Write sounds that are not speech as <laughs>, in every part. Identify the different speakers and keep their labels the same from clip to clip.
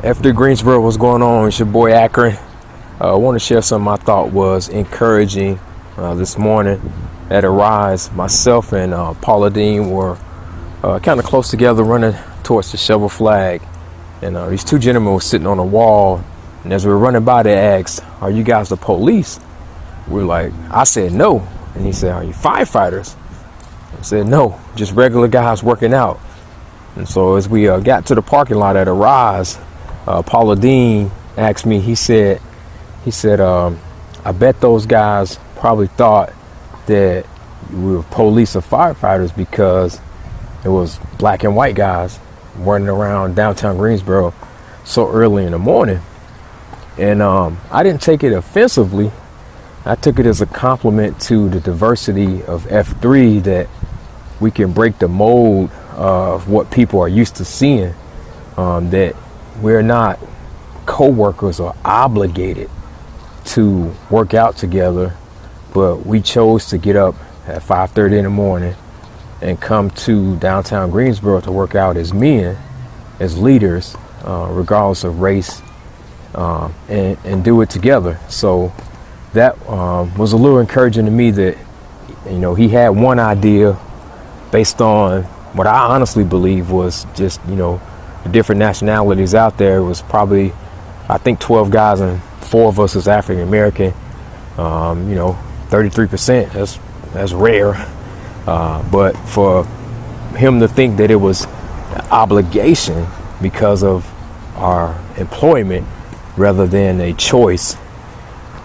Speaker 1: F3 Greensboro, what's going on? It's your boy Akron. Uh, I want to share something I thought was encouraging uh, this morning at Arise. Myself and uh, Paula Dean were uh, kind of close together running towards the shovel flag. And uh, these two gentlemen were sitting on a wall. And as we were running by, they asked, Are you guys the police? We are like, I said no. And he said, Are you firefighters? I said, No, just regular guys working out. And so as we uh, got to the parking lot at Arise, uh, Paula Dean asked me, he said, he said, um, I bet those guys probably thought that we were police or firefighters because it was black and white guys running around downtown Greensboro so early in the morning. And um, I didn't take it offensively. I took it as a compliment to the diversity of F3 that we can break the mold of what people are used to seeing. Um, that we're not co-workers or obligated to work out together, but we chose to get up at 5:30 in the morning and come to downtown Greensboro to work out as men, as leaders, uh, regardless of race, um, and, and do it together. So that um, was a little encouraging to me that you know he had one idea based on what I honestly believe was just you know the different nationalities out there was probably I think 12 guys and four of us was African American. Um, you know, 33%. That's that's rare. Uh, but for him to think that it was obligation because of our employment rather than a choice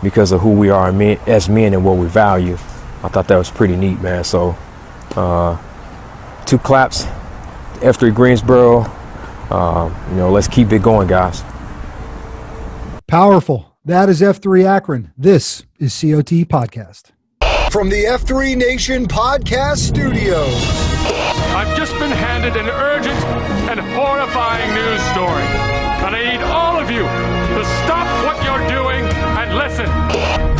Speaker 1: because of who we are as men and what we value, I thought that was pretty neat, man. So, uh, two claps, F3 Greensboro. Uh, you know, let's keep it going, guys.
Speaker 2: Powerful. That is F3 Akron. This is COT Podcast.
Speaker 3: From the F3 Nation Podcast Studio.
Speaker 4: I've just been handed an urgent and horrifying news story. And I need all of you to stop what you're doing and listen.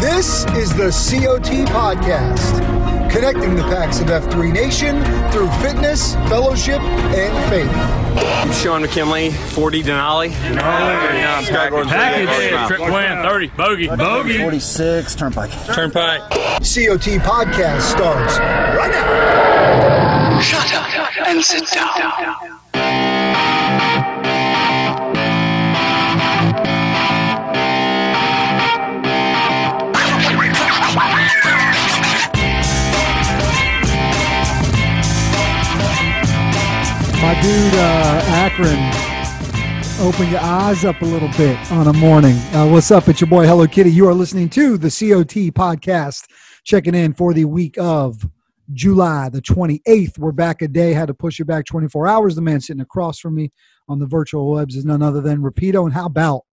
Speaker 3: This is the COT Podcast connecting the packs of F3 Nation through fitness, fellowship, and faith.
Speaker 5: I'm Sean McKinley, 40 Denali.
Speaker 6: Denali. Scott Gordon, Package. Trip win, 30. Bogey. Bogey.
Speaker 7: 46. Turnpike.
Speaker 5: Turnpike.
Speaker 3: COT podcast starts right now. Shut up and sit down.
Speaker 2: My dude, uh, Akron, open your eyes up a little bit on a morning. Uh, what's up? It's your boy Hello Kitty. You are listening to the COT podcast, checking in for the week of July the 28th. We're back a day, had to push it back 24 hours. The man sitting across from me on the virtual webs is none other than Rapido. And how about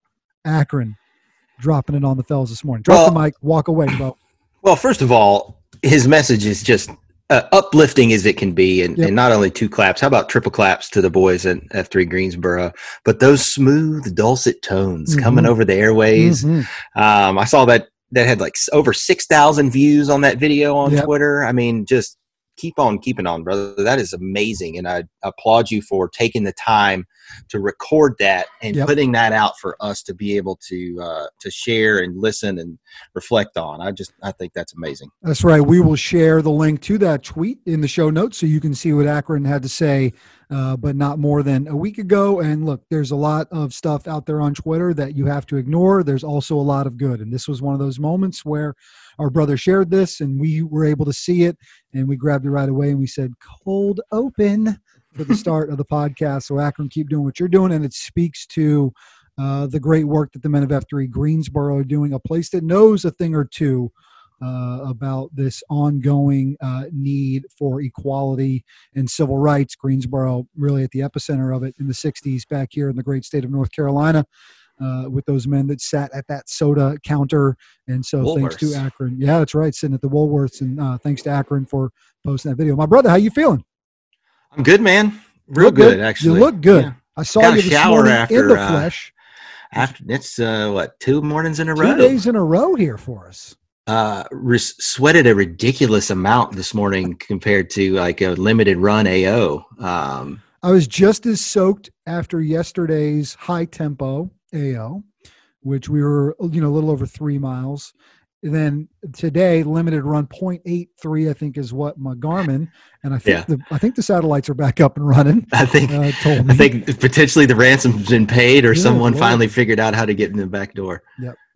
Speaker 2: Akron dropping it on the fellas this morning? Drop well, the mic, walk away, bro.
Speaker 7: Well, first of all, his message is just uh, uplifting as it can be, and, yep. and, not only two claps. How about triple claps to the boys at F3 Greensboro? But those smooth, dulcet tones mm-hmm. coming over the airways. Mm-hmm. Um, I saw that that had like over six thousand views on that video on yep. Twitter. I mean, just keep on keeping on, brother. That is amazing, and I applaud you for taking the time to record that and yep. putting that out for us to be able to uh, to share and listen and reflect on. I just I think that's amazing.
Speaker 2: That's right. We will share the link to that tweet in the show notes so you can see what Akron had to say. Uh, but not more than a week ago. And look, there's a lot of stuff out there on Twitter that you have to ignore. There's also a lot of good. And this was one of those moments where our brother shared this and we were able to see it and we grabbed it right away and we said cold open for the start of the podcast so akron keep doing what you're doing and it speaks to uh, the great work that the men of f3 greensboro are doing a place that knows a thing or two uh, about this ongoing uh, need for equality and civil rights. Greensboro, really at the epicenter of it in the 60s, back here in the great state of North Carolina uh, with those men that sat at that soda counter. And so Woolworths. thanks to Akron. Yeah, that's right. Sitting at the Woolworths. And uh, thanks to Akron for posting that video. My brother, how you feeling?
Speaker 7: I'm good, man. Real good, good, actually.
Speaker 2: You look good. Yeah. I saw Got you this morning after, in the uh, flesh.
Speaker 7: After it's uh, what two mornings in a
Speaker 2: two
Speaker 7: row,
Speaker 2: two days in a row here for us.
Speaker 7: Uh, sweated a ridiculous amount this morning compared to like a limited run AO. Um,
Speaker 2: I was just as soaked after yesterday's high tempo AO, which we were you know a little over three miles. Then today, limited run 0.83, I think, is what my Garmin, and I think
Speaker 7: Yeah.
Speaker 2: the I think the satellites are back up and running.
Speaker 7: I think
Speaker 2: Uh, told me.
Speaker 7: I think potentially the ransom's been paid, or
Speaker 2: Yeah,
Speaker 7: someone finally figured out how to get in the back door.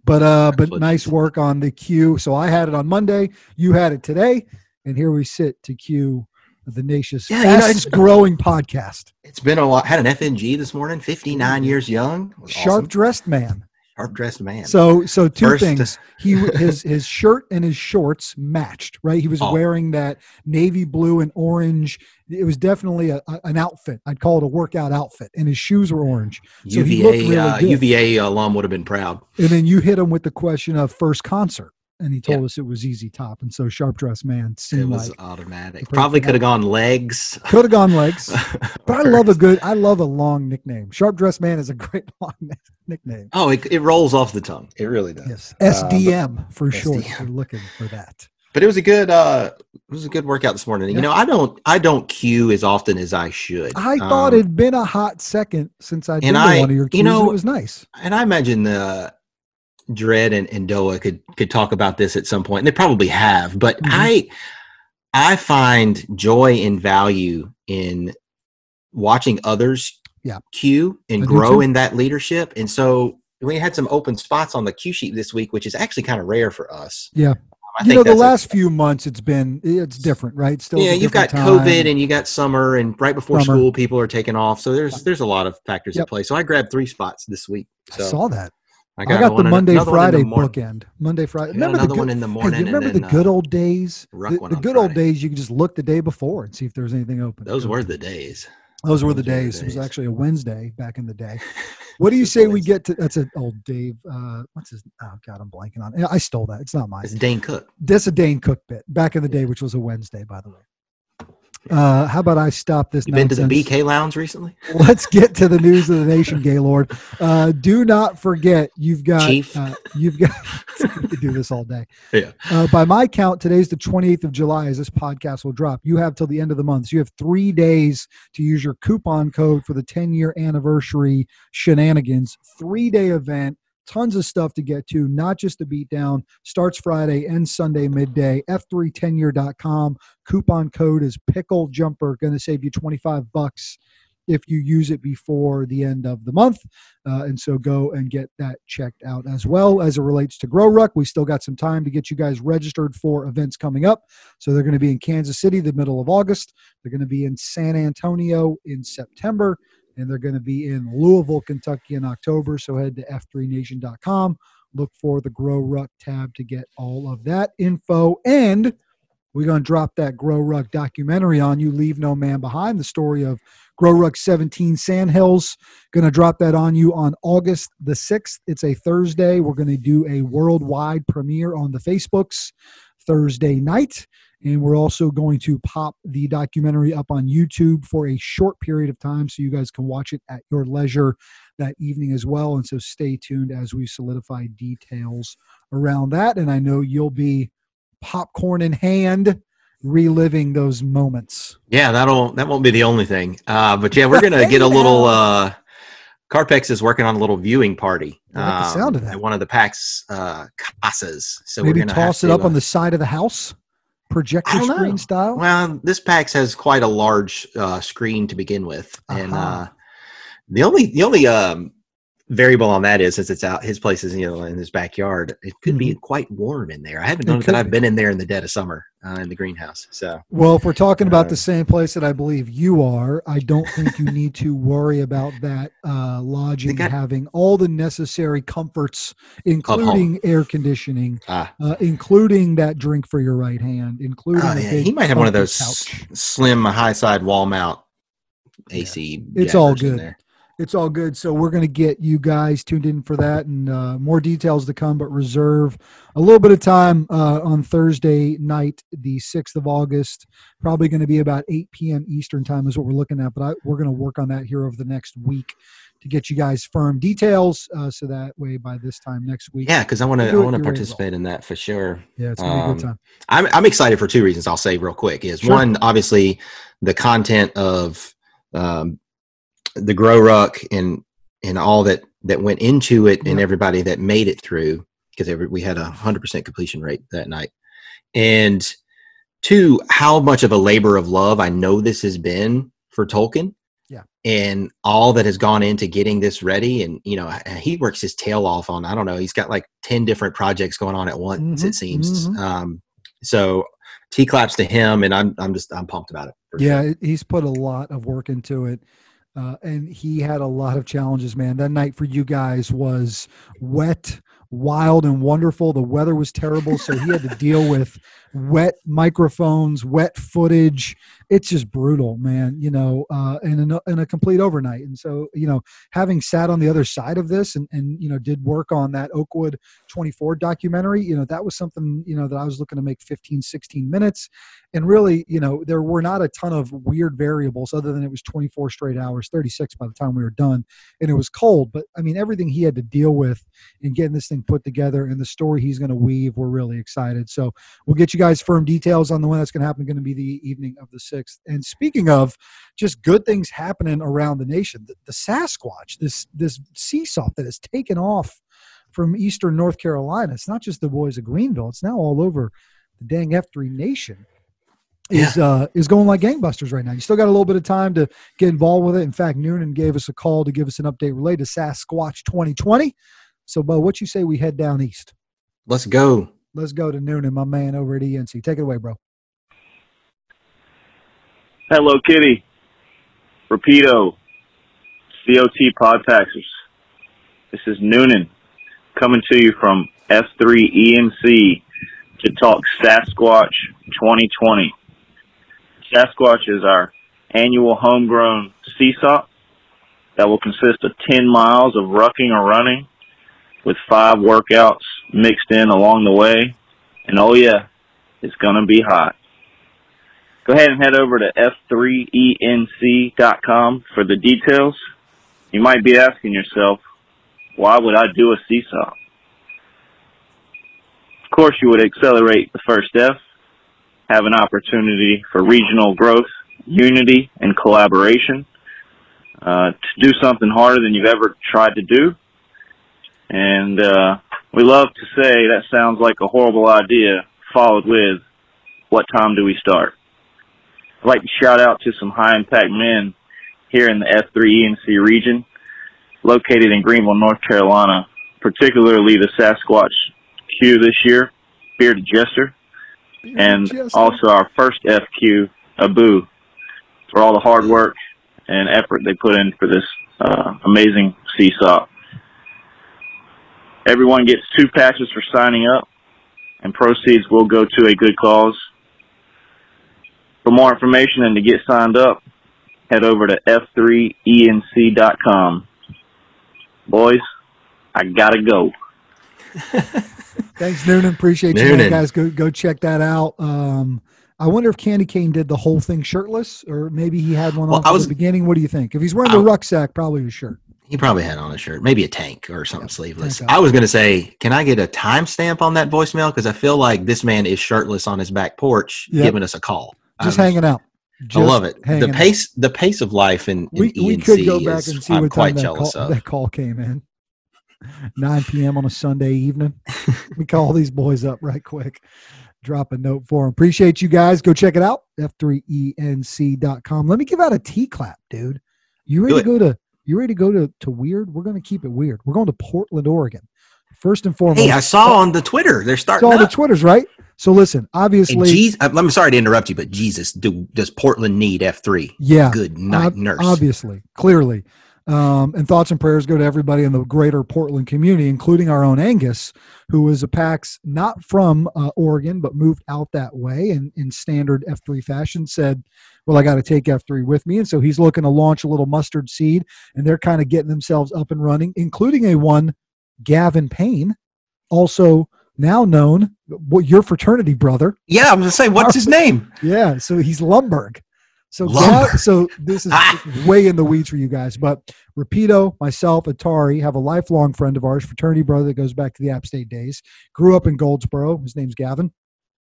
Speaker 2: But uh, but nice work on the queue. So I had it on Monday. You had it today, and here we sit to queue the nation's
Speaker 7: Yeah, you know, it's-
Speaker 2: growing podcast.
Speaker 7: It's been a while. Had an FNG this morning, 59 years young.
Speaker 2: Sharp
Speaker 7: awesome.
Speaker 2: dressed man.
Speaker 7: Sharp dressed man.
Speaker 2: So so two
Speaker 7: First-
Speaker 2: things. He his his shirt and his shorts matched. Right. He was
Speaker 7: Oh.
Speaker 2: wearing that navy blue and orange. It was definitely a, a- an outfit. I'd call it a workout outfit. And his shoes were orange. So
Speaker 7: UVA
Speaker 2: really
Speaker 7: uh. UVA alum would have been proud.
Speaker 2: And then you hit him with the question of first concert. And he told
Speaker 7: Yeah.
Speaker 2: us it was ZZ Top. And so sharp dressed man
Speaker 7: It
Speaker 2: seemed
Speaker 7: was
Speaker 2: like
Speaker 7: automatic. Probably could have gone legs. <laughs>
Speaker 2: could have gone legs. <laughs> But I love a good, I love a long nickname. Sharp dressed man is a great <laughs> long nickname.
Speaker 7: Oh, it, it rolls off the tongue. It really does.
Speaker 2: Yes,
Speaker 7: Uh,
Speaker 2: SDM for short.
Speaker 7: SDM.
Speaker 2: We're looking for that.
Speaker 7: But it was a good. uh It was a good workout this morning.
Speaker 2: Yeah.
Speaker 7: You know, I don't. I don't cue as often as I should.
Speaker 2: I thought
Speaker 7: Um,
Speaker 2: it'd been a hot second since I'd been
Speaker 7: and
Speaker 2: to
Speaker 7: I-
Speaker 2: one of your
Speaker 7: you
Speaker 2: cues. and
Speaker 7: know-
Speaker 2: it was nice.
Speaker 7: and I imagine uh, Dredd and, and Doa could could talk about this at some point. And they probably have, but
Speaker 2: Mhm.
Speaker 7: I I find joy and value in watching others
Speaker 2: Yeah.
Speaker 7: cue and
Speaker 2: I
Speaker 7: grow in that leadership. And so we had some open spots on the cue sheet this week, which is actually kind of rare for us.
Speaker 2: Yeah.
Speaker 7: I
Speaker 2: you
Speaker 7: think
Speaker 2: know, the
Speaker 7: that's a-
Speaker 2: last few months it's been it's different, right? Still,
Speaker 7: yeah, you've got
Speaker 2: time.
Speaker 7: COVID and you got summer, and right before
Speaker 2: Summer.
Speaker 7: school, people are taking off. So there's there's a lot of factors
Speaker 2: Yep.
Speaker 7: at play. So I grabbed three spots this week.
Speaker 2: I saw that.
Speaker 7: I
Speaker 2: I got, the Monday
Speaker 7: another the
Speaker 2: Friday
Speaker 7: morning.
Speaker 2: bookend. Monday Friday.
Speaker 7: Got
Speaker 2: Remember the good,
Speaker 7: one in the
Speaker 2: hey,
Speaker 7: morning.
Speaker 2: you remember
Speaker 7: and
Speaker 2: the good
Speaker 7: uh,
Speaker 2: old days? The, the good old days. You could just look the day before and see if there's anything open.
Speaker 7: Those were the days.
Speaker 2: Those were the
Speaker 7: those were the
Speaker 2: days. It was actually a Wednesday back in the day. <laughs> What do you say we get to? That's an old Dave. Uh, what's his? Oh God, I'm blanking on. it. I stole that. It's not mine.
Speaker 7: It's Dane Cook.
Speaker 2: That's a Dane Cook bit back in the day, which was a Wednesday, by the way. Uh, how about I stop this?
Speaker 7: You been to the? BK Lounge recently? <laughs>
Speaker 2: Let's get to the news of the nation, Gaylord. Uh, do not forget, you've got
Speaker 7: Chief.
Speaker 2: Uh, you've got <laughs> could do this all day. <laughs>
Speaker 7: Yeah.
Speaker 2: Uh, by my count, today's the 28th of July as this podcast will drop. You have till the end of the month. So you have three days to use your coupon code for the 10 year anniversary shenanigans. Three day event. Tons of stuff to get to, not just the beatdown. Starts Friday and Sunday midday. F310year.com. Coupon code is pickle jumper. Going to save you 25 bucks if you use it before the end of the month. Uh, and so go and get that checked out as well as it relates to Grow Ruck. We still got some time to get you guys registered for events coming up. So they're going to be in Kansas City the middle of August. They're going to be in San Antonio in September. And they're going to be in Louisville, Kentucky in October. So head to f3nation.com. Look for the Grow Ruck tab to get all of that info. And we're going to drop that Grow Ruck documentary on you, Leave No Man Behind, the story of Grow Ruck 17 Sandhills. Going to drop that on you on August the 6th. It's a Thursday. We're going to do a worldwide premiere on the Facebooks Thursday night. And we're also going to pop the documentary up on YouTube for a short period of time so you guys can watch it at your leisure that evening as well. And so stay tuned as we solidify details around that. And I know you'll be popcorn in hand reliving those moments.
Speaker 7: Yeah, that'll that won't be the only thing. Uh, but yeah, we're gonna <laughs> get a little. Uh, Carpex is working on a little viewing party.
Speaker 2: I like the sound of that.
Speaker 7: At one of the PAX uh, casas. So
Speaker 2: Maybe
Speaker 7: we're gonna
Speaker 2: toss it
Speaker 7: to,
Speaker 2: up
Speaker 7: uh,
Speaker 2: on the side of the house, projector screen
Speaker 7: know.
Speaker 2: style.
Speaker 7: Well, this PAX has quite a large uh, screen to begin with, and uh, the only the only um, variable on that is since it's out his place is you know in his backyard, it could be quite warm in there. I haven't
Speaker 2: Mm-hmm.
Speaker 7: Known that I've been in there in the dead of summer uh, in the greenhouse. So
Speaker 2: Well, if we're talking about
Speaker 7: Uh,
Speaker 2: the same place that I believe you are, I don't think you need to worry about that uh, lodging
Speaker 7: got-
Speaker 2: having all the necessary comforts, including air conditioning,
Speaker 7: ah,
Speaker 2: uh, including that drink for your right hand, including
Speaker 7: oh, yeah, he might have one of those
Speaker 2: couch.
Speaker 7: slim high side wall mount AC.
Speaker 2: It's all
Speaker 7: jackers in
Speaker 2: good.
Speaker 7: there.
Speaker 2: It's all good. So we're going to get you guys tuned in for that and uh, more details to come, but reserve a little bit of time uh, on Thursday night, the 6th of August. Probably going to be about 8 p.m. Eastern time is what we're looking at, but I, we're going to work on that here over the next week to get you guys firm details. Uh, so that way by this time next week.
Speaker 7: Yeah, because I want to I want to participate in that for sure.
Speaker 2: Yeah, it's going to be a
Speaker 7: Um,
Speaker 2: good time.
Speaker 7: I'm I'm excited for two reasons. I'll say real quick is
Speaker 2: Sure.
Speaker 7: one obviously the content of um, the grow ruck and and all that that went into it and everybody that made it through because we had a hundred percent completion rate that night. And two, how much of a labor of love I know this has been for Tolkien.
Speaker 2: Yeah.
Speaker 7: And all that has gone into getting this ready. And, you know, he works his tail off on, I don't know, he's got like 10 different projects going on at once,
Speaker 2: Mhm,
Speaker 7: it seems.
Speaker 2: mhm.
Speaker 7: Um, so T claps to him and I'm, I'm just, I'm pumped about it.
Speaker 2: Yeah,
Speaker 7: sure.
Speaker 2: he's put a lot of work into it. Uh, and he had a lot of challenges, man. That night for you guys was wet, wild, and wonderful. The weather was terrible, so he had to <laughs> deal with wet microphones, wet footage. It's just brutal, man. You know, uh, and in a, complete overnight. And so, you know, having sat on the other side of this and and you know did work on that Oakwood 24 documentary, you know, that was something you know that I was looking to make 15, 16 minutes and really, you know, there were not a ton of weird variables other than it was 24 straight hours, 36 by the time we were done, and it was cold. But I mean, everything he had to deal with in getting this thing put together and the story he's going to weave, we're really excited. So we'll get you guys firm details on the one that's going to happen. Going to be the evening of the sixth. And speaking of just good things happening around the nation, the, the Sasquatch, this this seesaw that has taken off from eastern North Carolina. It's not just the boys of Greenville; it's now all over the dang F3 nation is uh, is going like gangbusters right now. You still got a little bit of time to get involved with it. In fact, Noonan gave us a call to give us an update related to Sasquatch 2020. So, Bo, what you say we head down east?
Speaker 7: Let's go.
Speaker 2: Let's go to Noonan, my man over at ENC. Take it away, bro.
Speaker 8: Hello, Kitty. Rapido. COT Podpaxers. This is Noonan coming to you from F3 ENC to talk Sasquatch 2020. Sasquatch is our annual homegrown seesaw that will consist of 10 miles of rucking or running with five workouts mixed in along the way. And oh yeah, it's gonna be hot. Go ahead and head over to f3enc.com for the details. You might be asking yourself, why would I do a seesaw? Of course, you would accelerate the first F, have an opportunity for regional growth, unity, and collaboration, uh, to do something harder than you've ever tried to do. And uh, we love to say that sounds like a horrible idea, followed with, what time do we start? I'd like to shout out to some high impact men here in the F3 ENC region, located in Greenville, North Carolina, particularly the Sasquatch Q this year, Bearded Jester, and
Speaker 2: Jester.
Speaker 8: also our first FQ, Abu, for all the hard work and effort they put in for this uh, amazing seesaw. Everyone gets two patches for signing up, and proceeds will go to a good cause. For more information and to get signed up, head over to f3enc.com. Boys, I gotta go. <laughs>
Speaker 2: Thanks, Noonan. Appreciate you, guys. Go go check that out. Um, I wonder if Candy Cane did the whole thing shirtless, or maybe he had one
Speaker 7: Well,
Speaker 2: on
Speaker 7: I
Speaker 2: from
Speaker 7: was-
Speaker 2: the beginning. What do you think? If he's wearing the rucksack, probably his shirt.
Speaker 7: He probably had on a shirt, maybe a tank or something sleeveless. I was going to say, can I get a timestamp on that voicemail? Because I feel like this man is shirtless on his back porch
Speaker 2: Yep.
Speaker 7: giving us a call.
Speaker 2: Just
Speaker 7: I'm-
Speaker 2: hanging out.
Speaker 7: I love it. The
Speaker 2: out.
Speaker 7: pace, the pace of life in, in
Speaker 2: we,
Speaker 7: ENC
Speaker 2: we could go back
Speaker 7: is,
Speaker 2: and see
Speaker 7: I'm
Speaker 2: what
Speaker 7: quite
Speaker 2: time that
Speaker 7: jealous
Speaker 2: call,
Speaker 7: of.
Speaker 2: that call came in. 9 p.m. on a Sunday evening. <laughs> we call these boys up right quick. Drop a note for them. Appreciate you guys. Go check it out. F3ENC.com. Let me give out a T clap, dude. You ready to go to you ready to go to, to weird? We're gonna keep it weird. We're going to Portland, Oregon. First and foremost.
Speaker 7: Hey, I saw on the Twitter they're starting
Speaker 2: all the. Twitters, right? So listen, obviously,
Speaker 7: Jesus, I'm sorry to interrupt you, but Jesus, do, does Portland need F three?
Speaker 2: yeah,
Speaker 7: Good night,
Speaker 2: Ob-
Speaker 7: nurse.
Speaker 2: Obviously, clearly. Um, and thoughts and prayers go to everybody in the greater Portland community, including our own Angus, who is a PAX not from uh, Oregon, but moved out that way and in standard F3 fashion said, Well, I got to take F3 with me. And so he's looking to launch a little mustard seed, and they're kind of getting themselves up and running, including a one, Gavin Payne, also now known, what your fraternity brother,
Speaker 7: Yeah, I'm going to say, what's his name?
Speaker 2: yeah, so he's Lumberg. So
Speaker 7: Lumberg.
Speaker 2: Gav- so this is <laughs> ah. way in the weeds for you guys, but Rapido, myself, Atari have a lifelong friend of ours, fraternity brother that goes back to the App State days. Grew up in Goldsboro. His name's Gavin.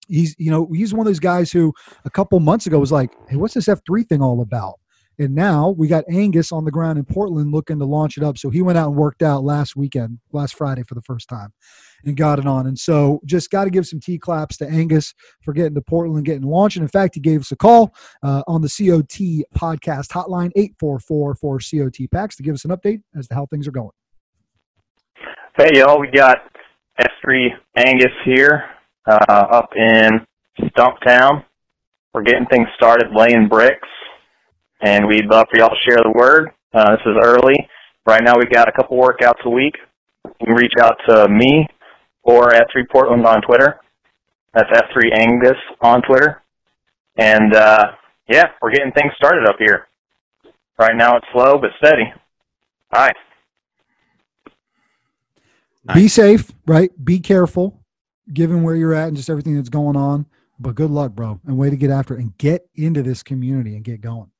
Speaker 2: He's you know he's one of those guys who a couple months ago was like, hey, what's this F three thing all about? And now we got Angus on the ground in Portland looking to launch it up. So he went out and worked out last weekend, last Friday for the first time and got it on. And so just got to give some T claps to Angus for getting to Portland, getting launched. And in fact, he gave us a call uh, on the COT podcast hotline, 844 for COT Packs, to give us an update as to how things are going.
Speaker 9: Hey, y'all, we got F3 Angus here uh, up in Stumptown. We're getting things started laying bricks, and we'd love for y'all to share the word. Uh, this is early. Right now, we've got a couple workouts a week. You can reach out to me or F3 Portland on Twitter. That's F3 Angus on Twitter. And uh, yeah, we're getting things started up here. Right now, it's slow but steady. All right.
Speaker 2: Be safe, right? Be careful, given where you're at and just everything that's going on. But good luck, bro, and way to get after it and get into this community and get going.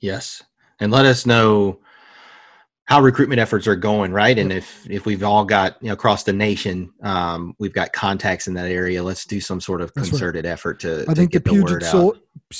Speaker 7: Yes, and let us know how recruitment efforts are going, right? And if if we've all got you know across the nation, um, we've got contacts in that area. Let's do some sort of concerted effort to.
Speaker 2: I
Speaker 7: to
Speaker 2: think the
Speaker 7: get the,
Speaker 2: Puget,
Speaker 7: word out.
Speaker 2: Soul,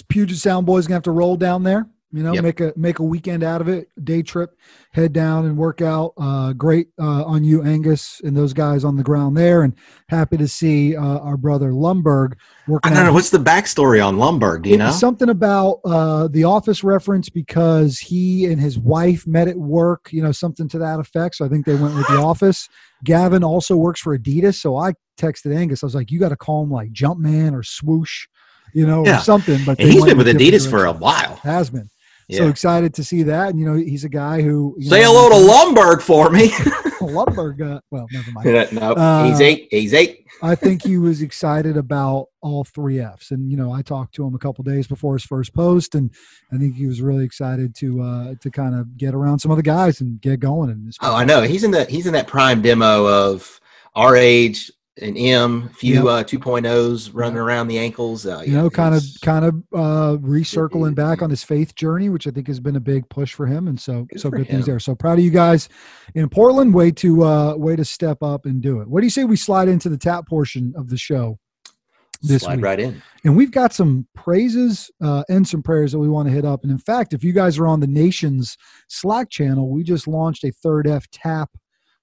Speaker 2: Puget Sound boys gonna have to roll down there. You know,
Speaker 7: Yep.
Speaker 2: make a make a weekend out of it. Day trip, head down and work out. Uh, great uh, on you, Angus, and those guys on the ground there. And happy to see uh, our brother Lumberg
Speaker 7: I
Speaker 2: working.
Speaker 7: don't
Speaker 2: out
Speaker 7: know what's the backstory on Lumberg. Do you know?
Speaker 2: something about uh, the office reference because he and his wife met at work, you know, something to that effect. So I think they went with the office. Gavin also works for Adidas. So I texted Angus. I was like, you got to call him like Jumpman or Swoosh, you know,
Speaker 7: Yeah.
Speaker 2: or something. But
Speaker 7: he's been with Adidas for a while.
Speaker 2: Has been.
Speaker 7: Yeah.
Speaker 2: So excited to see that. And, you know, he's a guy who. You
Speaker 7: Say
Speaker 2: know,
Speaker 7: hello to Lumberg for me. <laughs>
Speaker 2: Lumberg. Uh, well, never mind. <laughs>
Speaker 7: no,
Speaker 2: Uh,
Speaker 7: he's eight. He's eight.
Speaker 2: I think he was excited about all three Fs, and you know, I talked to him a couple days before his first post, and I think he was really excited to uh, to kind of get around some of the guys and get going. And
Speaker 7: Oh, I know. He's in the he's in that prime demo of our age, an M, few
Speaker 2: Yep.
Speaker 7: uh, 2.0s running around the ankles. Uh,
Speaker 2: you
Speaker 7: yeah,
Speaker 2: know, kind of kind of uh, recircling back on his faith journey, which I think has been a big push for him, and so so
Speaker 7: for
Speaker 2: good things there. So proud of you guys in Portland. Way to uh, way to step up and do it. What do you say we slide into the tap portion of the show? This
Speaker 7: slide
Speaker 2: week?
Speaker 7: right in.
Speaker 2: And we've got some praises uh, and some prayers that we want to hit up. And in fact, if you guys are on the nation's Slack channel, we just launched a third F tap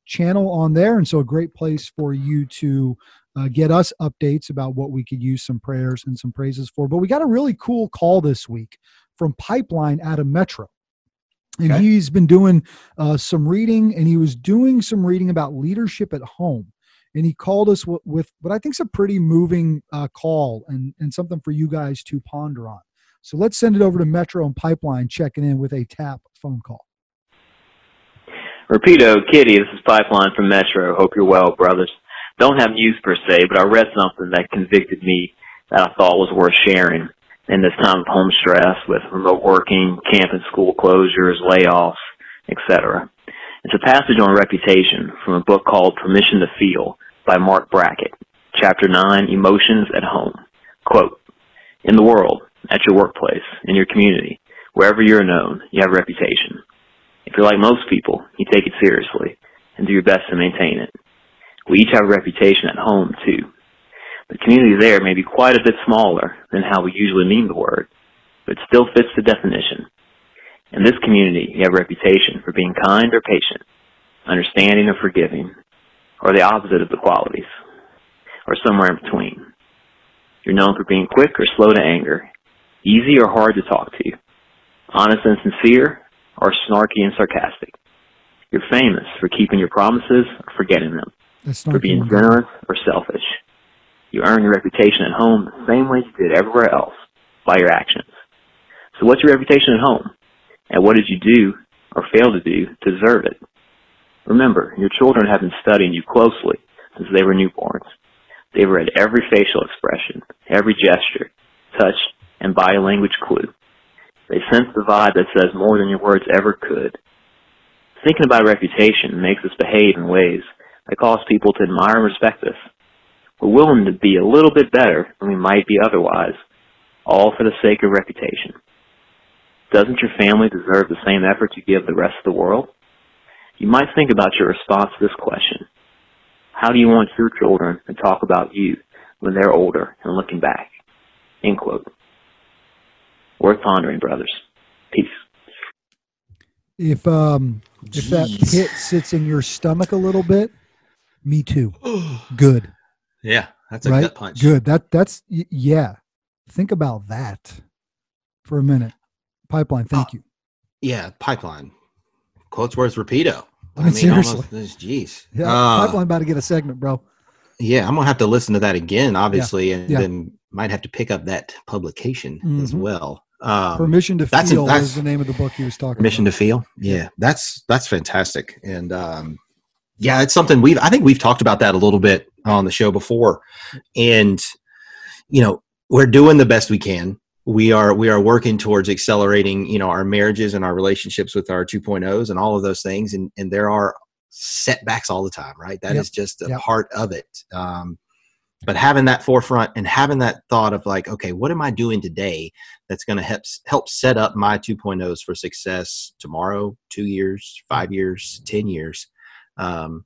Speaker 2: channel on there. And so a great place for you to uh, get us updates about what we could use some prayers and some praises for. But we got a really cool call this week from Pipeline out of Metro. And
Speaker 7: Okay.
Speaker 2: he's been doing uh, some reading, and he was doing some reading about leadership at home and he called us w- with what I think is a pretty moving uh, call and, and something for you guys to ponder on. So let's send it over to Metro and Pipeline checking in with a tap phone call.
Speaker 10: Rapido, Kitty, this is Pipeline from Metro. Hope you're well, brothers. Don't have news per se, but I read something that convicted me that I thought was worth sharing in this time of home stress with remote working, camp and school closures, layoffs, etc. It's a passage on reputation from a book called Permission to Feel by Marc Brackett, Chapter 9, Emotions at Home. Quote, In the world, at your workplace, in your community, wherever you're known, you have reputation. If you're like most people, you take it seriously and do your best to maintain it. We each have a reputation at home, too. The community there may be quite a bit smaller than how we usually mean the word, but still fits the definition. In this community, you have a reputation for being kind or patient, understanding or forgiving, or the opposite of the qualities, or somewhere in between. You're known for being quick or slow to anger, easy or hard to talk to, honest and sincere, or snarky and sarcastic. You're famous for keeping your promises or forgetting them,
Speaker 2: That's
Speaker 10: for being
Speaker 2: one.
Speaker 10: generous or selfish. You earn your reputation at home the same way you did everywhere else, by your actions. So what's your reputation at home? And what did you do or fail to do to deserve it? Remember, your children have been studying you closely since they were newborns. They've read every facial expression, every gesture, touch, and body language clue. They sense the vibe that says more than your words ever could. Thinking about reputation makes us behave in ways that cause people to admire and respect us. We're willing to be a little bit better than we might be otherwise, all for the sake of reputation. Doesn't your family deserve the same effort you give the rest of the world? You might think about your response to this question. How do you want your children to talk about you when they're older and looking back? End quote. Worth pondering, brothers. Peace.
Speaker 2: if um if that pit sits in your stomach a little bit, me too. <gasps> Good.
Speaker 7: Yeah, that's a
Speaker 2: right?
Speaker 7: gut punch.
Speaker 2: Good. That that's yeah. Think about that for a minute. Pipeline. Thank you.
Speaker 7: Yeah, pipeline. Quotes worth repeato.
Speaker 2: I mean, seriously.
Speaker 7: almost- Jeez.
Speaker 2: Yeah,
Speaker 7: Uh,
Speaker 2: pipeline about to get a segment, bro.
Speaker 7: Yeah, I'm gonna have to listen to that again, obviously, and
Speaker 2: yeah.
Speaker 7: then might have to pick up that publication as
Speaker 2: Mhm.
Speaker 7: well. Um,
Speaker 2: Permission to
Speaker 7: that's a-
Speaker 2: feel
Speaker 7: that's-
Speaker 2: is the name of the book he was talking
Speaker 7: permission
Speaker 2: about.
Speaker 7: to feel. Yeah, that's that's fantastic, and um, yeah, it's something we've I think we've talked about that a little bit on the show before, and you know we're doing the best we can. We are we are working towards accelerating you know our marriages and our relationships with our 2.0s and all of those things, and and there are setbacks all the time, right? That is
Speaker 2: Yep.
Speaker 7: just a
Speaker 2: Yep.
Speaker 7: part of it. Um, but having that forefront and having that thought of like, okay, what am I doing today that's going to help help set up my 2.0s for success tomorrow, two years, five years, ten years? Um,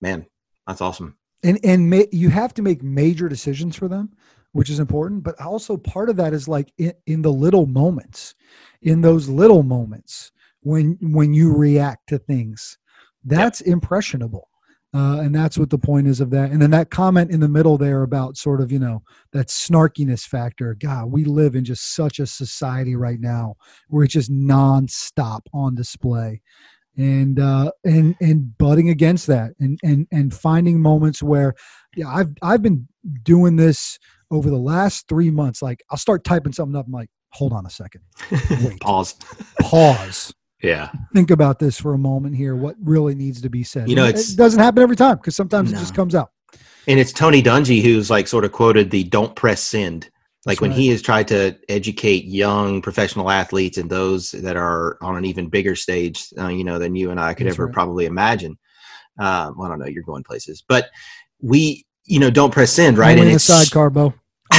Speaker 7: man, that's awesome.
Speaker 2: and and ma- you have to make major decisions for them which is important but also part of that is like in, in the little moments in those little moments when when you react to things that's impressionable uh, and that's what the point is of that. And then that comment in the middle there about sort of you know that snarkiness factor god we live in just such a society right now where it's just nonstop on display. And uh and and butting against that and and and finding moments where yeah i've i've been doing this over the last three months. Like i'll start typing something up. I'm like hold on a second. Wait. <laughs>
Speaker 7: Pause.
Speaker 2: pause
Speaker 7: Yeah.
Speaker 2: think about this for a moment here what really needs to be said
Speaker 7: You know,
Speaker 2: it doesn't happen every time because sometimes it just comes out
Speaker 7: And it's Tony Dungy who's like sort of quoted the "Don't press send." Like
Speaker 2: That's
Speaker 7: when
Speaker 2: right.
Speaker 7: he has tried to educate young professional athletes and those that are on an even bigger stage, uh, you know, than you and I could
Speaker 2: That's
Speaker 7: ever
Speaker 2: right.
Speaker 7: probably imagine. Um, well, I don't know, you're going places, but we, you know, don't press send, right?
Speaker 2: only
Speaker 7: and
Speaker 2: in
Speaker 7: it's
Speaker 2: sidecar bo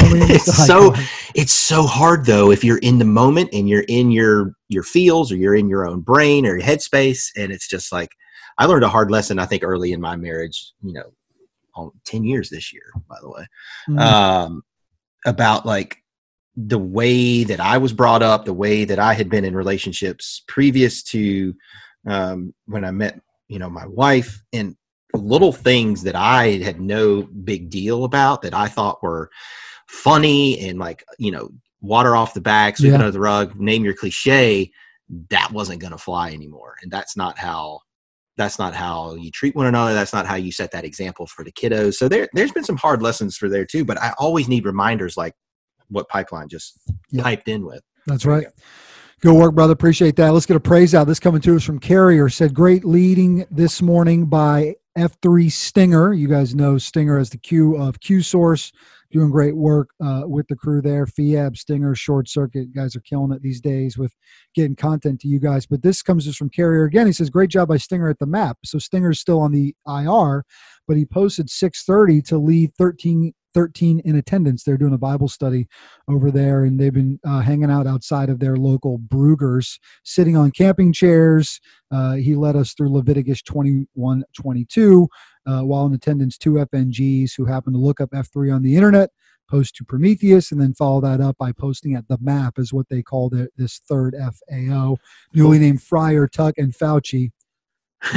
Speaker 2: only in the <laughs>
Speaker 7: it's so it's so hard though if you're in the moment and you're in your your feels or you're in your own brain or your headspace and it's just like i learned a hard lesson i think early in my marriage you know on 10 years this year by the way
Speaker 2: Mm.
Speaker 7: um about like the way that i was brought up the way that i had been in relationships previous to um when i met you know my wife and little things that i had no big deal about that i thought were funny and like you know water off the back sweep
Speaker 2: Yeah.
Speaker 7: under the rug name your cliche that wasn't going to fly anymore and that's not how that's not how you treat one another that's not how you set that example for the kiddos so there there's been some hard lessons for there too but i always need reminders like what pipeline just
Speaker 2: Yeah.
Speaker 7: piped in with
Speaker 2: That's right. Good work, brother. Appreciate that. Let's get a praise out. This coming to us from Carrier. Said great leading this morning by F3 Stinger. You guys know Stinger as the Q of Q Source. Doing great work uh, with the crew there. Fiab, Stinger, Short Circuit. Guys are killing it these days with getting content to you guys. But this comes just from Carrier again. He says, Great job by Stinger at the map. So Stinger's still on the IR, but he posted 630 to lead 13 13 in attendance. They're doing a Bible study over there, and they've been uh, hanging out outside of their local Bruegger's, sitting on camping chairs. Uh, he led us through Leviticus 21 22, uh, while in attendance, two FNGs who happened to look up F3 on the internet, post to Prometheus, and then follow that up by posting at the map, is what they called it, this third FAO, newly named Fryer, Tuck, and Fauci. <laughs>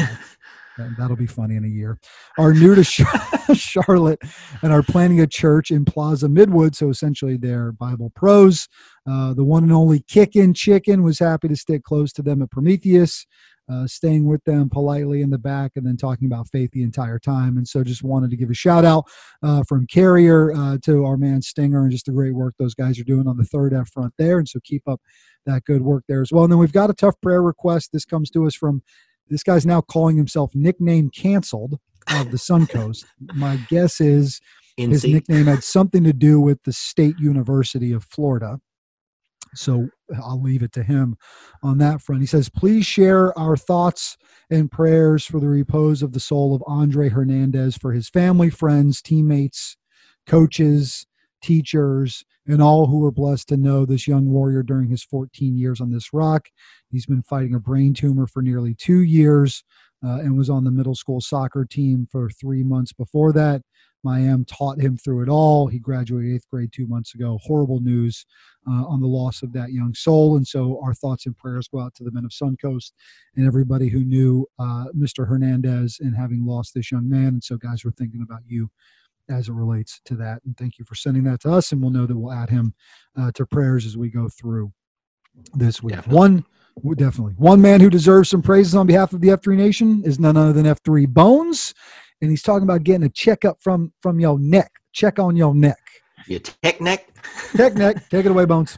Speaker 2: That- That'll be funny in a year. Are new to <laughs> Charlotte and are planning a church in Plaza Midwood. So essentially, they're Bible pros. Uh, the one and only Kickin' Chicken was happy to stick close to them at Prometheus, uh, staying with them politely in the back and then talking about faith the entire time. And so just wanted to give a shout out uh, from Carrier uh, to our man Stinger and just the great work those guys are doing on the third F front there. And so keep up that good work there as well. And then we've got a tough prayer request. This comes to us from this guy's now calling himself nickname canceled of the Suncoast. My guess is his nickname had something to do with the State University of Florida. So I'll leave it to him on that front. He says, Please share our thoughts and prayers for the repose of the soul of Andre Hernandez, for his family, friends, teammates, coaches, teachers, and all who were blessed to know this young warrior during his 14 years on this rock. He's been fighting a brain tumor for nearly two years uh, and was on the middle school soccer team for three months before that. Miami taught him through it all. He graduated eighth grade two months ago. Horrible news uh, on the loss of that young soul. And so our thoughts and prayers go out to the men of Suncoast and everybody who knew uh, Mr. Hernandez and having lost this young man. And so, guys, we're thinking about you as it relates to that. And thank you for sending that to us. And we'll know that we'll add him uh, to prayers as we go through this week. Definitely. One, definitely. One man who deserves some praises on behalf of the F3 Nation is none other than F3 Bones. And he's talking about getting a checkup from from your neck. Check on your neck.
Speaker 7: Your tech neck?
Speaker 2: Tech neck. <laughs> Take it away, Bones.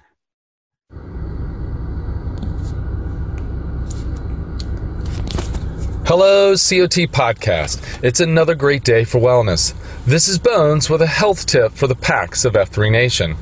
Speaker 11: Hello, COT Podcast. It's another great day for wellness. This is Bones with a health tip for the PAX of F3 Nation.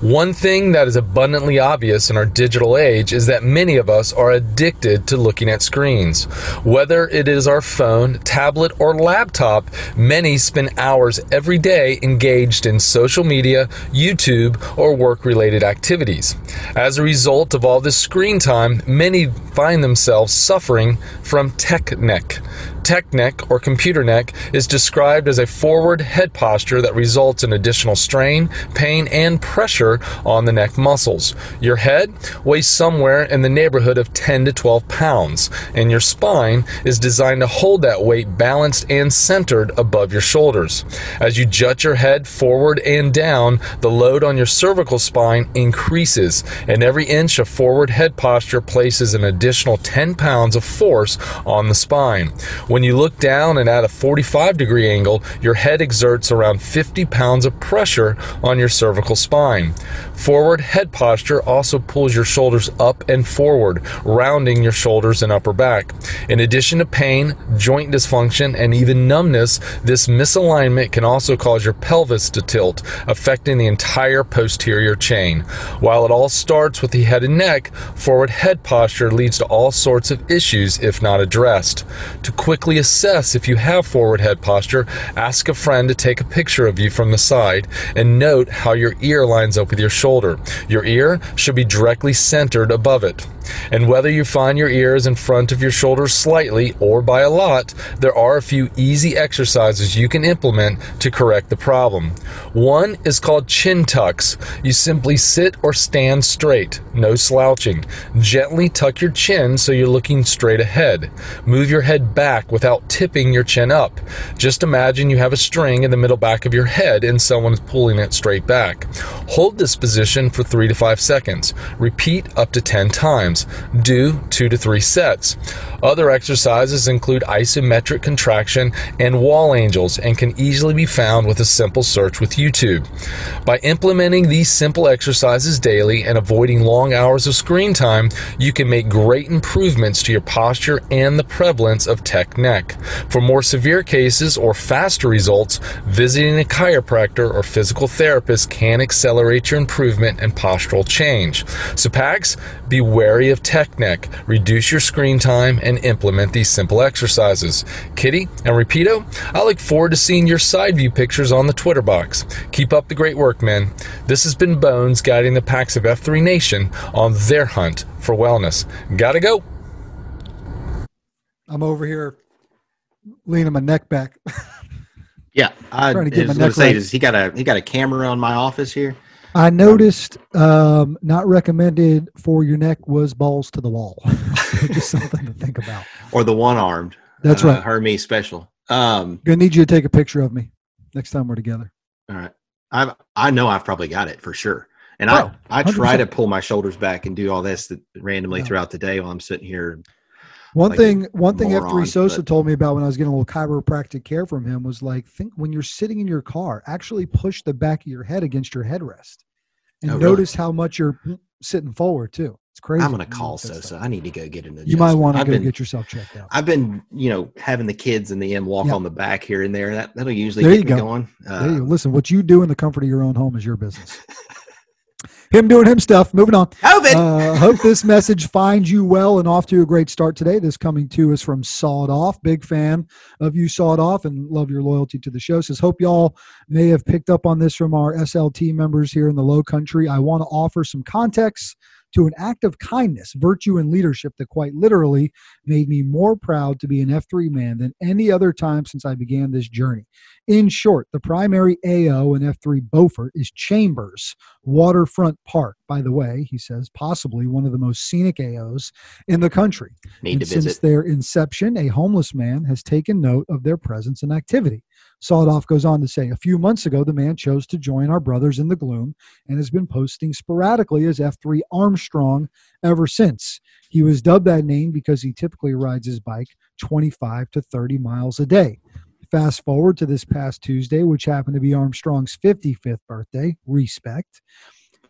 Speaker 11: One thing that is abundantly obvious in our digital age is that many of us are addicted to looking at screens. Whether it is our phone, tablet, or laptop, many spend hours every day engaged in social media, YouTube, or work related activities. As a result of all this screen time, many find themselves suffering from tech neck. Tech neck or computer neck is described as a forward head posture that results in additional strain, pain, and pressure on the neck muscles. Your head weighs somewhere in the neighborhood of 10 to 12 pounds, and your spine is designed to hold that weight balanced and centered above your shoulders. As you jut your head forward and down, the load on your cervical spine increases, and every inch of forward head posture places an additional 10 pounds of force on the spine. When you look down and at a 45 degree angle, your head exerts around 50 pounds of pressure on your cervical spine. Forward head posture also pulls your shoulders up and forward, rounding your shoulders and upper back. In addition to pain, joint dysfunction, and even numbness, this misalignment can also cause your pelvis to tilt, affecting the entire posterior chain. While it all starts with the head and neck, forward head posture leads to all sorts of issues if not addressed. To quickly assess if you have forward head posture, ask a friend to take a picture of you from the side and note how your ear lines up with your shoulder. Your ear should be directly centered above it. And whether you find your ears in front of your shoulders slightly or by a lot, there are a few easy exercises you can implement to correct the problem. One is called chin tucks. You simply sit or stand straight, no slouching. Gently tuck your chin so you're looking straight ahead. Move your head back without tipping your chin up. Just imagine you have a string in the middle back of your head and someone is pulling it straight back. Hold this position for 3 to 5 seconds. Repeat up to 10 times. Do 2 to 3 sets. Other exercises include isometric contraction and wall angels and can easily be found with a simple search with YouTube. By implementing these simple exercises daily and avoiding long hours of screen time, you can make great improvements to your posture and the prevalence of tech neck. For more severe cases or faster results, visiting a chiropractor or physical therapist can accelerate your improvement and postural change. So, PAX, be wary of tech neck, reduce your screen time, and implement these simple exercises. Kitty and Rapido, I look forward to seeing your side view pictures on the Twitter box. Keep up the great work, men. This has been Bones guiding the PAX of F3 Nation on their hunt for wellness. Gotta go.
Speaker 2: I'm over here leaning my neck back. <laughs>
Speaker 7: yeah, I,
Speaker 2: Trying to get
Speaker 7: was
Speaker 2: my
Speaker 7: going
Speaker 2: neck
Speaker 7: to say,
Speaker 2: right.
Speaker 7: does he got a he got a camera on my office here?
Speaker 2: I noticed um, not recommended for your neck was balls to the wall. <laughs> <laughs> Just something to think about.
Speaker 7: Or the one armed?
Speaker 2: That's
Speaker 7: uh,
Speaker 2: right.
Speaker 7: Hermes special. Um,
Speaker 2: Gonna need you to take a picture of me next time we're together.
Speaker 7: all right, I I know I've probably got it for sure. And
Speaker 2: Oh,
Speaker 7: I I try
Speaker 2: 100%.
Speaker 7: to pull my shoulders back and do all this randomly throughout the day while I'm sitting here.
Speaker 2: One
Speaker 7: like
Speaker 2: thing, one thing
Speaker 7: moron,
Speaker 2: F3 Sosa
Speaker 7: but-
Speaker 2: told me about when I was getting a little chiropractic care from him was like, think when you're sitting in your car, actually push the back of your head against your headrest, and
Speaker 7: Oh, really?
Speaker 2: notice how much you're sitting forward too. It's crazy.
Speaker 7: I'm gonna call Sosa. I need to go get an.
Speaker 2: You might want to go
Speaker 7: been-
Speaker 2: get yourself checked out.
Speaker 7: I've been, you know, having the kids in the M walk
Speaker 2: Yeah.
Speaker 7: on the back here and there. That that'll usually
Speaker 2: There
Speaker 7: get
Speaker 2: you
Speaker 7: me
Speaker 2: go.
Speaker 7: going. Uh,
Speaker 2: there you go. Listen, what you do in the comfort of your own home is your business. <laughs> him doing him stuff. Moving on.
Speaker 7: COVID.
Speaker 2: Uh, hope this message finds you well and off to a great start today. This coming to us from Sawed Off. Big fan of you, Sawed Off, and love your loyalty to the show. Says, hope y'all may have picked up on this from our SLT members here in the Low Country. I want to offer some context to an act of kindness, virtue, and leadership that quite literally made me more proud to be an F3 man than any other time since I began this journey. In short, the primary AO in F3 Beaufort is Chambers Waterfront Park. By the way, he says possibly one of the most scenic AOs in the country.
Speaker 7: Need
Speaker 2: and
Speaker 7: to
Speaker 2: since
Speaker 7: visit.
Speaker 2: their inception, a homeless man has taken note of their presence and activity. Sawdoff goes on to say, a few months ago, the man chose to join our brothers in the gloom and has been posting sporadically as F3 Armstrong ever since. He was dubbed that name because he typically rides his bike 25 to 30 miles a day. Fast forward to this past Tuesday, which happened to be Armstrong's 55th birthday. Respect.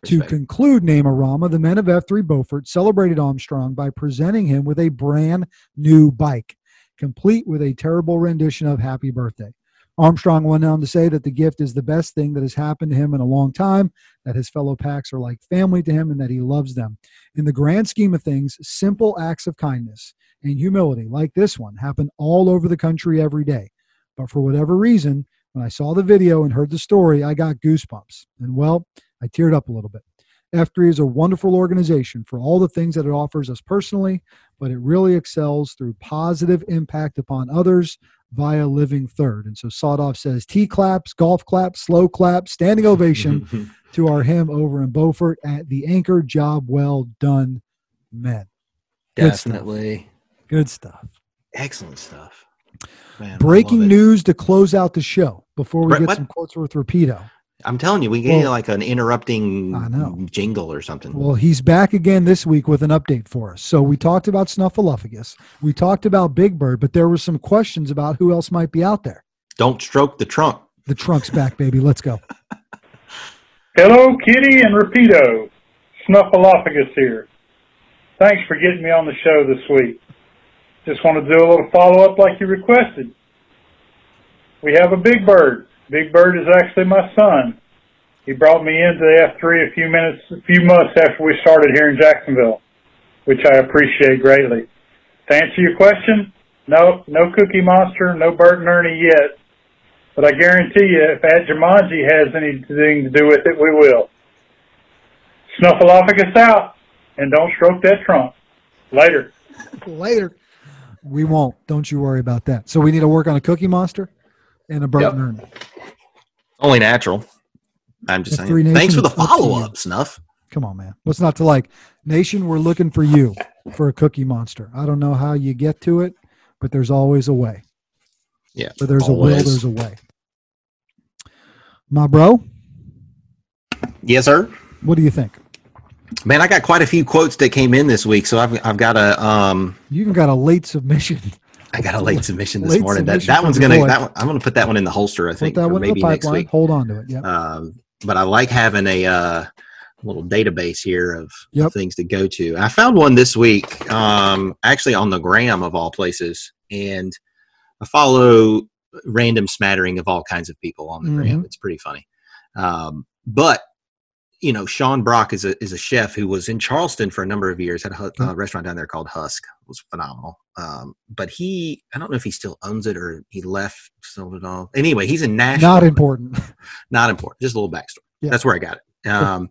Speaker 2: To conclude Name-O-Rama, the men of F3 Beaufort celebrated Armstrong by presenting him with a brand new bike, complete with a terrible rendition of Happy Birthday. Armstrong went on to say that the gift is the best thing that has happened to him in a long time, that his fellow Pax are like family to him, and that he loves them. In the grand scheme of things, simple acts of kindness and humility like this one happen all over the country every day. But for whatever reason, when I saw the video and heard the story, I got goosebumps. And well, I teared up a little bit. F3 is a wonderful organization for all the things that it offers us personally, but it really excels through positive impact upon others via living third. And so Sawdoff says T claps, golf claps, slow claps, standing ovation <laughs> to our him over in Beaufort at the anchor job well done, men. Good stuff.
Speaker 7: Definitely.
Speaker 2: Good stuff.
Speaker 7: Excellent stuff. Man,
Speaker 2: Breaking news to close out the show before we
Speaker 7: Right,
Speaker 2: get
Speaker 7: what?
Speaker 2: some quotes with Rapido.
Speaker 7: I'm telling you, we get
Speaker 2: Well-
Speaker 7: like an interrupting jingle or something.
Speaker 2: Well, he's back again this week with an update for us. So we talked about Snuffleupagus, we talked about Big Bird, but there were some questions about who else might be out there.
Speaker 7: Don't stroke the trunk.
Speaker 2: The trunk's back, baby. Let's go. <laughs>
Speaker 12: Hello, Kitty and Rapido. Snuffleupagus here. Thanks for getting me on the show this week. Just want to do a little follow up like you requested. We have a big bird. Big Bird is actually my son. He brought me into the F3 a few minutes, a few months after we started here in Jacksonville, which I appreciate greatly. To answer your question, no, no Cookie Monster, no Bert and Ernie yet, but I guarantee you, if Aunt Jumanji has anything to do with it, we will. Snuffleupagus out, and don't stroke that trunk. Later.
Speaker 2: Later. We won't. Don't you worry about that. So we need to work on a Cookie Monster and a Bert
Speaker 7: Yep.
Speaker 2: and Ernie.
Speaker 7: Only natural. I'm just
Speaker 2: F3
Speaker 7: saying. Thanks for the
Speaker 2: it's up to
Speaker 7: follow up, Snuff.
Speaker 2: Come on, man. What's not to like? Nation, we're looking for you for a Cookie Monster. I don't know how you get to it, but there's always a way.
Speaker 7: Yeah.
Speaker 2: Where there's a will, there's a way. My bro,
Speaker 7: Yes, sir.
Speaker 2: what do you think?
Speaker 7: Man, I got quite a few quotes that came in this week, so I've I've got a um
Speaker 2: You even got a late submission.
Speaker 7: I got a late submission this
Speaker 2: Late
Speaker 7: morning. That
Speaker 2: submission
Speaker 7: that
Speaker 2: from
Speaker 7: one's gonna that one, I'm gonna put that one in the holster. I
Speaker 2: Put
Speaker 7: think
Speaker 2: that
Speaker 7: for
Speaker 2: one
Speaker 7: maybe next week.
Speaker 2: Hold on to it. Yeah.
Speaker 7: Um, but I like having a uh, little database here of,
Speaker 2: Yep.
Speaker 7: things to go to. I found one this week, um, actually on the gram of all places, and I follow random smattering of all kinds of people on the gram.
Speaker 2: Mhm.
Speaker 7: It's pretty funny. Um, but you know, Sean Brock is a is a chef who was in Charleston for a number of years. Had a hu- uh, restaurant down there called Husk. It was phenomenal. Um, but he, I don't know if he still owns it or he left, sold it all. Anyway, he's in Nashville
Speaker 2: Not important. <laughs>
Speaker 7: not important. Just a little backstory.
Speaker 2: Yeah.
Speaker 7: That's where I got it. <laughs> Um,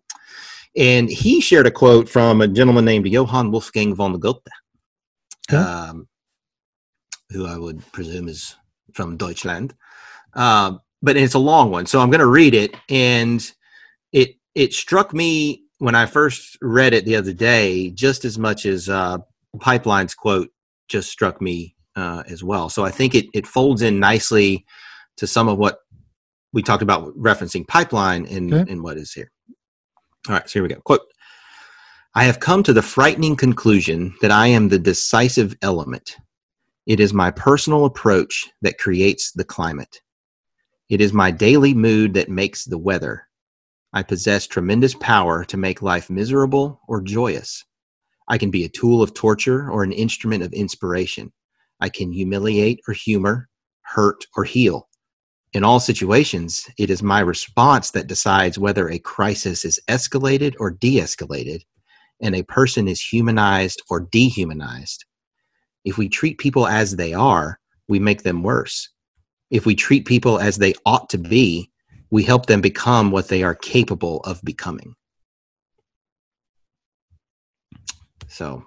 Speaker 7: and he shared a quote from a gentleman named Johann Wolfgang von Goethe,
Speaker 2: Okay.
Speaker 7: um, who I would presume is from Deutschland. Um, but it's a long one, so I'm going to read it. And it it struck me when I first read it the other day, just as much as uh, Pipeline's quote just struck me uh, as well. So I think it it folds in nicely to some of what we talked about referencing pipeline and,
Speaker 2: Okay.
Speaker 7: and what is here. All right, so here we go. Quote I have come to the frightening conclusion that I am the decisive element. It is my personal approach that creates the climate. It is my daily mood that makes the weather. I possess tremendous power to make life miserable or joyous. I can be a tool of torture or an instrument of inspiration. I can humiliate or humor, hurt or heal. In all situations, it is my response that decides whether a crisis is escalated or de escalated, and a person is humanized or dehumanized. If we treat people as they are, we make them worse. If we treat people as they ought to be, we help them become what they are capable of becoming. So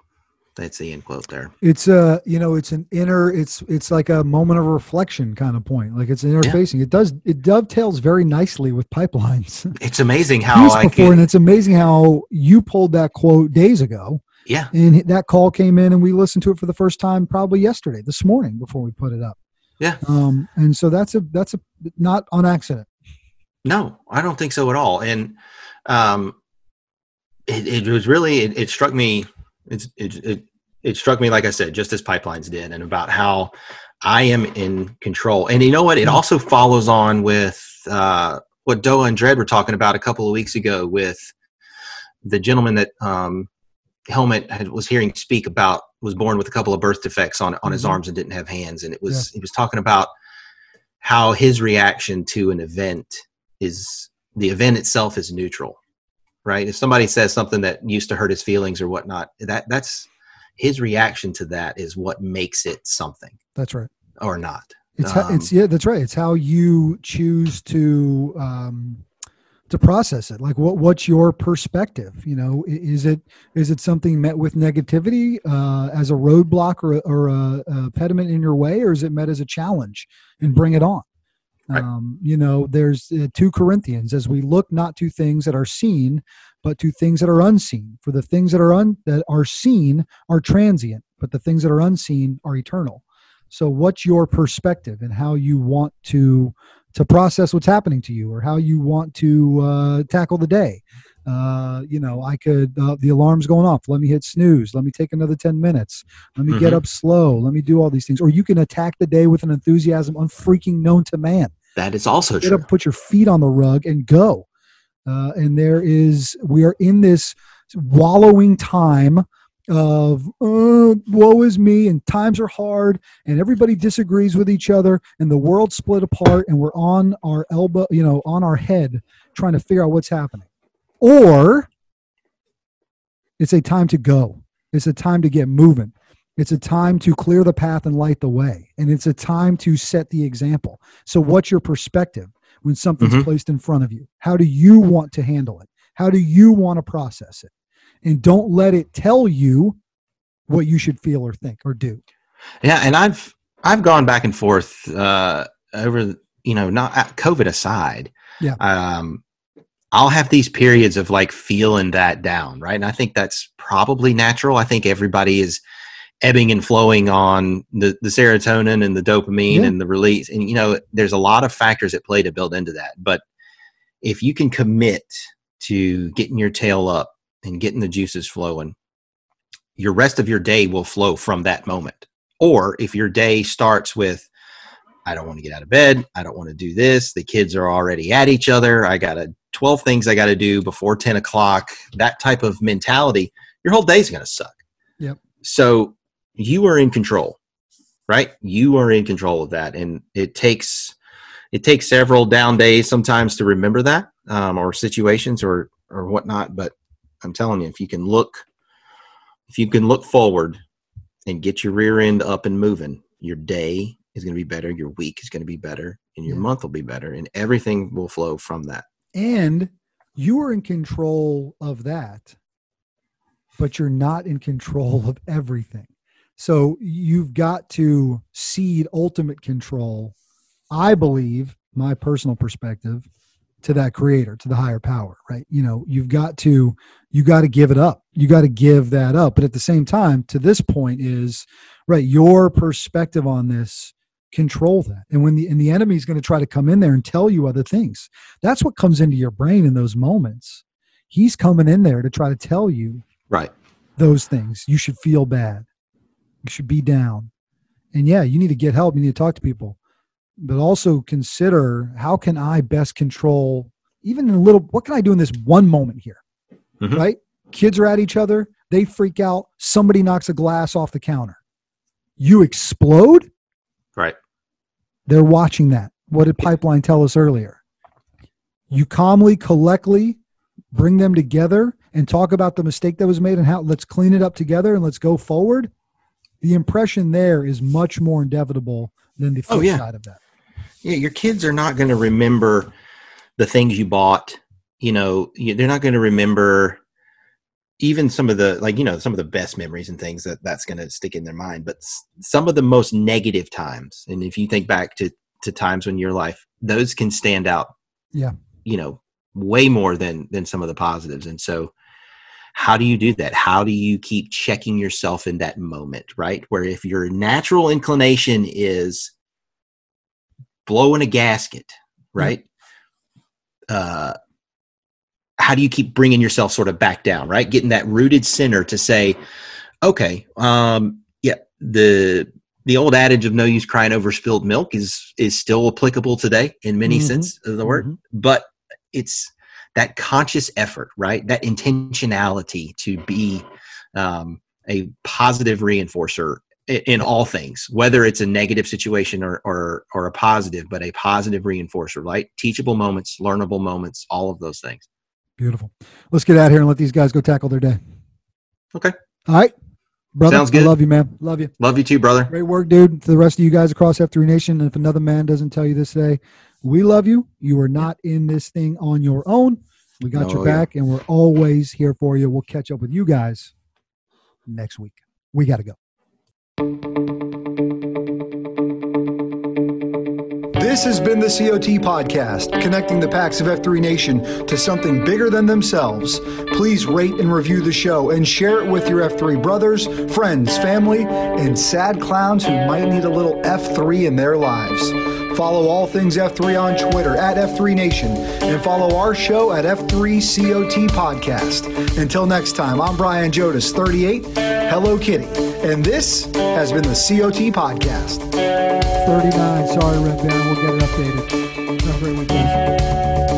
Speaker 7: that's the end quote there.
Speaker 2: It's a you know it's an inner it's it's like a moment of reflection kind of point. Like it's interfacing. Yeah. It does it dovetails very nicely with pipelines. <laughs>
Speaker 7: It's amazing how
Speaker 2: I before, can, and it's amazing how you pulled that quote days ago.
Speaker 7: Yeah,
Speaker 2: and that call came in, and we listened to it for the first time probably yesterday, this morning before we put it up.
Speaker 7: Yeah.
Speaker 2: Um, and so that's a that's a not on accident.
Speaker 7: No, I don't think so at all. And um, it, it was really it, it struck me. It, it it struck me like I said, just as pipelines did, and about how I am in control. And you know what? It mm-hmm. also follows on with uh, what Doa and Dred were talking about a couple of weeks ago with the gentleman that um, Helmet had, was hearing speak about was born with a couple of birth defects on on mm-hmm. his arms and didn't have hands, and it was yeah. he was talking about how his reaction to an event is the event itself is neutral, right? If somebody says something that used to hurt his feelings or whatnot, that that's his reaction to that is what makes it something.
Speaker 2: That's right.
Speaker 7: Or not.
Speaker 2: It's um, how, it's yeah, that's right. It's how you choose to um, to process it. Like what what's your perspective? You know, is it is it something met with negativity uh, as a roadblock or, or a, a pediment in your way, or is it met as a challenge and bring it on? Right. Um, you know, there's uh, two Corinthians as we look not to things that are seen, but to things that are unseen. For the things that are un, that are seen are transient, but the things that are unseen are eternal. So, what's your perspective and how you want to to process what's happening to you, or how you want to uh, tackle the day? Uh, you know, I could uh, the alarm's going off. Let me hit snooze. Let me take another ten minutes. Let me mm-hmm. get up slow. Let me do all these things. Or you can attack the day with an enthusiasm unfreaking known to man.
Speaker 7: That is also
Speaker 2: get
Speaker 7: true.
Speaker 2: Up, put your feet on the rug and go. Uh, and there is we are in this wallowing time of uh, woe is me and times are hard and everybody disagrees with each other and the world split apart and we're on our elbow you know on our head trying to figure out what's happening or it's a time to go it's a time to get moving it's a time to clear the path and light the way and it's a time to set the example so what's your perspective when something's mm-hmm. placed in front of you how do you want to handle it how do you want to process it and don't let it tell you what you should feel or think or do.
Speaker 7: Yeah, and I've I've gone back and forth uh, over you know not uh, COVID aside.
Speaker 2: Yeah.
Speaker 7: Um, I'll have these periods of like feeling that down, right? And I think that's probably natural. I think everybody is ebbing and flowing on the, the serotonin and the dopamine yeah. and the release. And, you know, there's a lot of factors at play to build into that. But if you can commit to getting your tail up and getting the juices flowing, your rest of your day will flow from that moment. Or if your day starts with, I don't want to get out of bed, I don't want to do this, the kids are already at each other, I got a 12 things I got to do before 10 o'clock, that type of mentality, your whole day's going to suck.
Speaker 2: Yep.
Speaker 7: So you are in control, right? You are in control of that. And it takes, it takes several down days sometimes to remember that um, or situations or, or whatnot. But I'm telling you, if you can look, if you can look forward and get your rear end up and moving, your day is going to be better, your week is going to be better, and your yeah. month will be better, and everything will flow from that.
Speaker 2: And you are in control of that, but you're not in control of everything. So you've got to cede ultimate control, I believe, my personal perspective, to that creator to the higher power right? You know you've got to you got to give it up. You got to give that up. But at the same time to this point is right your perspective on this control that. And when the and the enemy is going to try to come in there and tell you other things. That's what comes into your brain in those moments. He's coming in there to try to tell you
Speaker 7: right.
Speaker 2: those things. You should feel bad you should be down and yeah you need to get help you need to talk to people but also consider how can I best control even in a little what can I do in this one moment here? Mm-hmm. Right? Kids are at each other, they freak out, somebody knocks a glass off the counter. You explode?
Speaker 7: Right.
Speaker 2: They're watching that. What did Pipeline tell us earlier? You calmly, collectly bring them together and talk about the mistake that was made and how let's clean it up together and let's go forward. The impression there is much more inevitable than the oh, flip oh, yeah. side of that.
Speaker 7: Yeah, your kids are not going to remember the things you bought. You know, they're not going to remember even some of the like you know some of the best memories and things that that's going to stick in their mind but some of the most negative times and if you think back to to times when your life those can stand out
Speaker 2: yeah
Speaker 7: you know way more than than some of the positives and so how do you do that? How do you keep checking yourself in that moment right? Where if your natural inclination is blowing a gasket right? Uh how do you keep bringing yourself sort of back down right? Getting that rooted center to say okay um yeah the the old adage of no use crying over spilled milk is is still applicable today in many mm-hmm. sense of the word mm-hmm. but it's that conscious effort right that intentionality to be um, a positive reinforcer in all things whether it's a negative situation or, or or a positive but a positive reinforcer right teachable moments learnable moments all of those things
Speaker 2: beautiful let's get out here and let these guys go tackle their day
Speaker 7: okay
Speaker 2: all right Brother,
Speaker 7: Sounds good.
Speaker 2: I love you, man. Love you.
Speaker 7: Love you too, brother.
Speaker 2: Great work, dude. To the rest of you guys across F3 Nation, if another man doesn't tell you this today, we love you. You are not in this thing on your own. We got your oh, back, yeah. and we're always here for you. We'll catch up with you guys next week. We got to go.
Speaker 3: This has been the COT Podcast, connecting the Pax of F3 Nation to something bigger than themselves. Please rate and review the show and share it with your F3 brothers, friends, family, and sad clowns who might need a little F3 in their lives. Follow all things F3 on Twitter at F3 Nation and follow our show at F3COT Podcast. Until next time, I'm Brian Jodas, 38, Hello Kitty, and this has been the COT Podcast.
Speaker 2: 39. Sorry, Red Band. We'll get it updated. Have a great weekend.